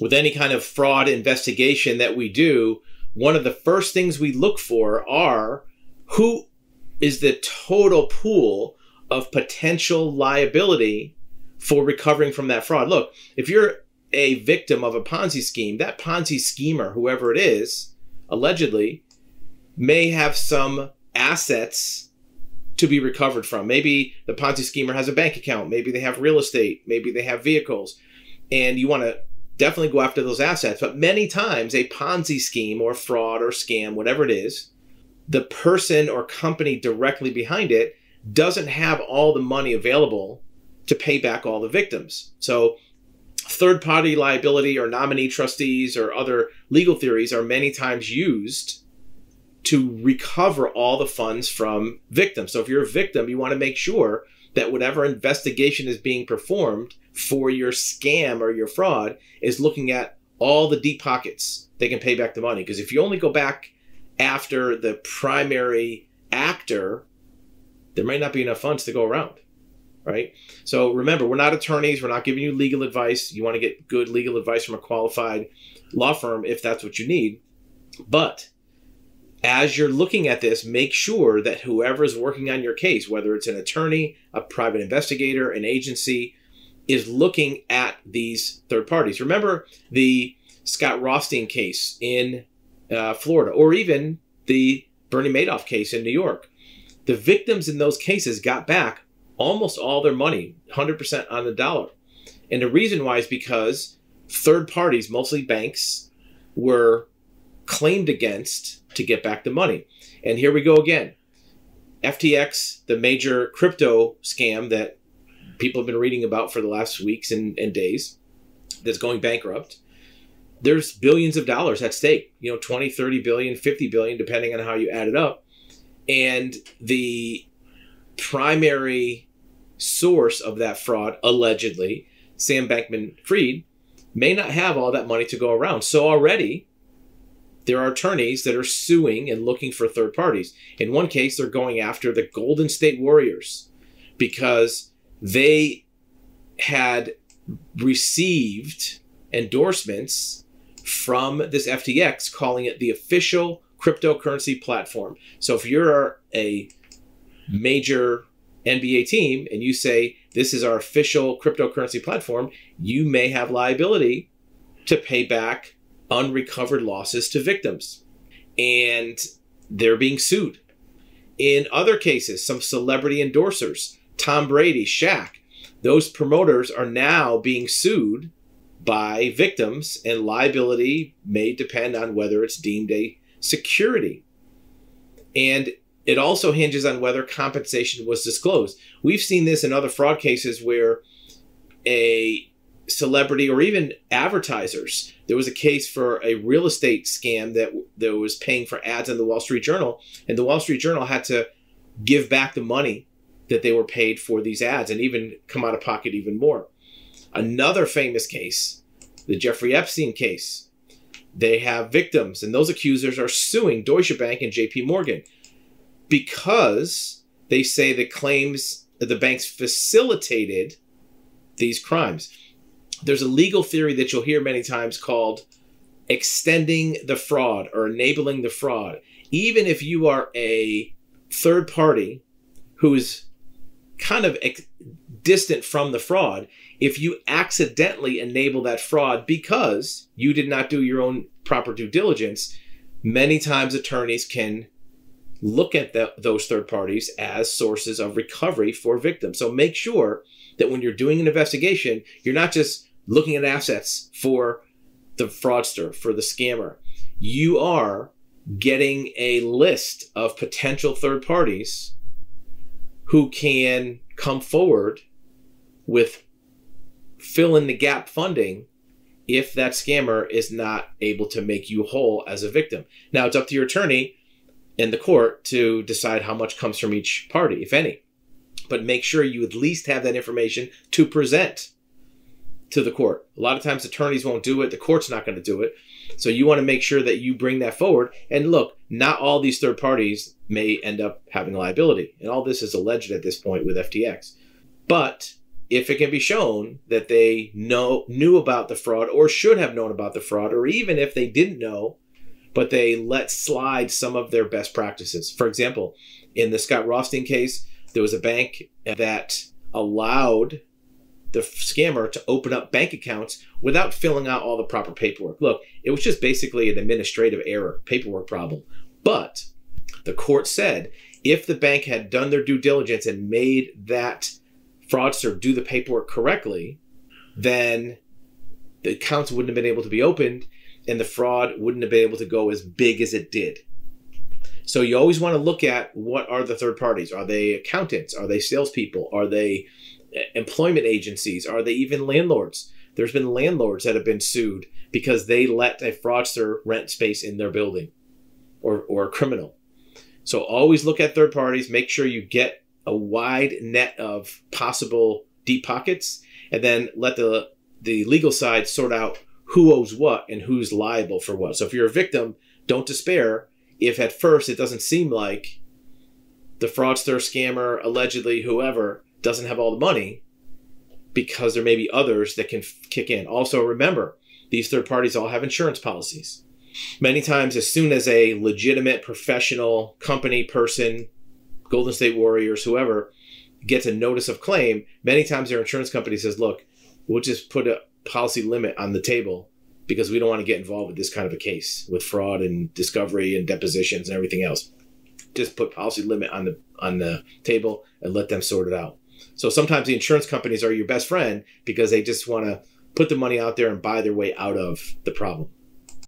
with any kind of fraud investigation that we do, one of the first things we look for are who is the total pool of potential liability for recovering from that fraud. Look, if you're a victim of a Ponzi scheme, that Ponzi schemer, whoever it is, allegedly, may have some assets to be recovered from. Maybe the Ponzi schemer has a bank account, maybe they have real estate, maybe they have vehicles, and you want to definitely go after those assets. But many times, a Ponzi scheme or fraud or scam, whatever it is, the person or company directly behind it doesn't have all the money available to pay back all the victims. So, third party liability or nominee trustees or other legal theories are many times used to recover all the funds from victims. So, if you're a victim, you want to make sure that whatever investigation is being performed for your scam or your fraud is looking at all the deep pockets they can pay back the money. Because if you only go back after the primary actor, there might not be enough funds to go around. Right? So remember, we're not attorneys. We're not giving you legal advice. You want to get good legal advice from a qualified law firm if that's what you need. But as you're looking at this, make sure that whoever is working on your case, whether it's an attorney, a private investigator, an agency, is looking at these third parties. Remember the Scott Rothstein case in uh, Florida, or even the Bernie Madoff case in New York. The victims in those cases got back almost all their money, 100% on the dollar. And the reason why is because third parties, mostly banks, were claimed against to get back the money. And here we go again. FTX, the major crypto scam that people have been reading about for the last weeks and, and days, that's going bankrupt there's billions of dollars at stake, you know, 20, 30 billion, 50 billion, depending on how you add it up. And the primary source of that fraud, allegedly, Sam Bankman Fried, may not have all that money to go around. So already, there are attorneys that are suing and looking for third parties. In one case, they're going after the Golden State Warriors because they had received endorsements from this FTX, calling it the official cryptocurrency platform. So if you're a major NBA team and you say, this is our official cryptocurrency platform, you may have liability to pay back unrecovered losses to victims. And they're being sued. In other cases, some celebrity endorsers, Tom Brady, Shaq, those promoters are now being sued by victims, and liability may depend on whether it's deemed a security. And it also hinges on whether compensation was disclosed. We've seen this in other fraud cases where a celebrity or even advertisers. There was a case for a real estate scam that that was paying for ads in the Wall Street Journal, and the Wall Street Journal had to give back the money that they were paid for these ads and even come out of pocket even more. Another famous case, the Jeffrey Epstein case. They have victims, and those accusers are suing Deutsche Bank and JP Morgan because they say the claims that the banks facilitated these crimes. There's a legal theory that you'll hear many times called extending the fraud or enabling the fraud. Even if you are a third party who is kind of ex- distant from the fraud, if you accidentally enable that fraud because you did not do your own proper due diligence, many times attorneys can look at the, those third parties as sources of recovery for victims. So make sure that when you're doing an investigation, you're not just looking at assets for the fraudster, for the scammer. You are getting a list of potential third parties who can come forward with fill in the gap funding if that scammer is not able to make you whole as a victim. Now, it's up to your attorney and the court to decide how much comes from each party, if any. But make sure you at least have that information to present to the court. A lot of times attorneys won't do it, the court's not going to do it. So you want to make sure that you bring that forward. And look, not all these third parties may end up having liability. And all this is alleged at this point with FTX. But if it can be shown that they know knew about the fraud or should have known about the fraud, or even if they didn't know, but they let slide some of their best practices. For example, in the Scott Rothstein case, there was a bank that allowed the scammer to open up bank accounts without filling out all the proper paperwork. Look, it was just basically an administrative error, paperwork problem. But the court said if the bank had done their due diligence and made that fraudster do the paperwork correctly, then the accounts wouldn't have been able to be opened and the fraud wouldn't have been able to go as big as it did. So you always want to look at what are the third parties? Are they accountants? Are they salespeople? Are they employment agencies? Are they even landlords? There's been landlords that have been sued because they let a fraudster rent space in their building or, or a criminal. So always look at third parties, make sure you get a wide net of possible deep pockets, and then let the the legal side sort out who owes what and who's liable for what. So if you're a victim, don't despair if at first it doesn't seem like the fraudster, scammer, allegedly whoever doesn't have all the money because there may be others that can f- kick in. Also, remember, these third parties all have insurance policies. Many times, as soon as a legitimate professional company, person, Golden State Warriors, whoever, gets a notice of claim, many times their insurance company says, Look, we'll just put a policy limit on the table because we don't want to get involved with this kind of a case with fraud and discovery and depositions and everything else. Just put policy limit on the on the table and let them sort it out. So sometimes the insurance companies are your best friend because they just want to put the money out there and buy their way out of the problem.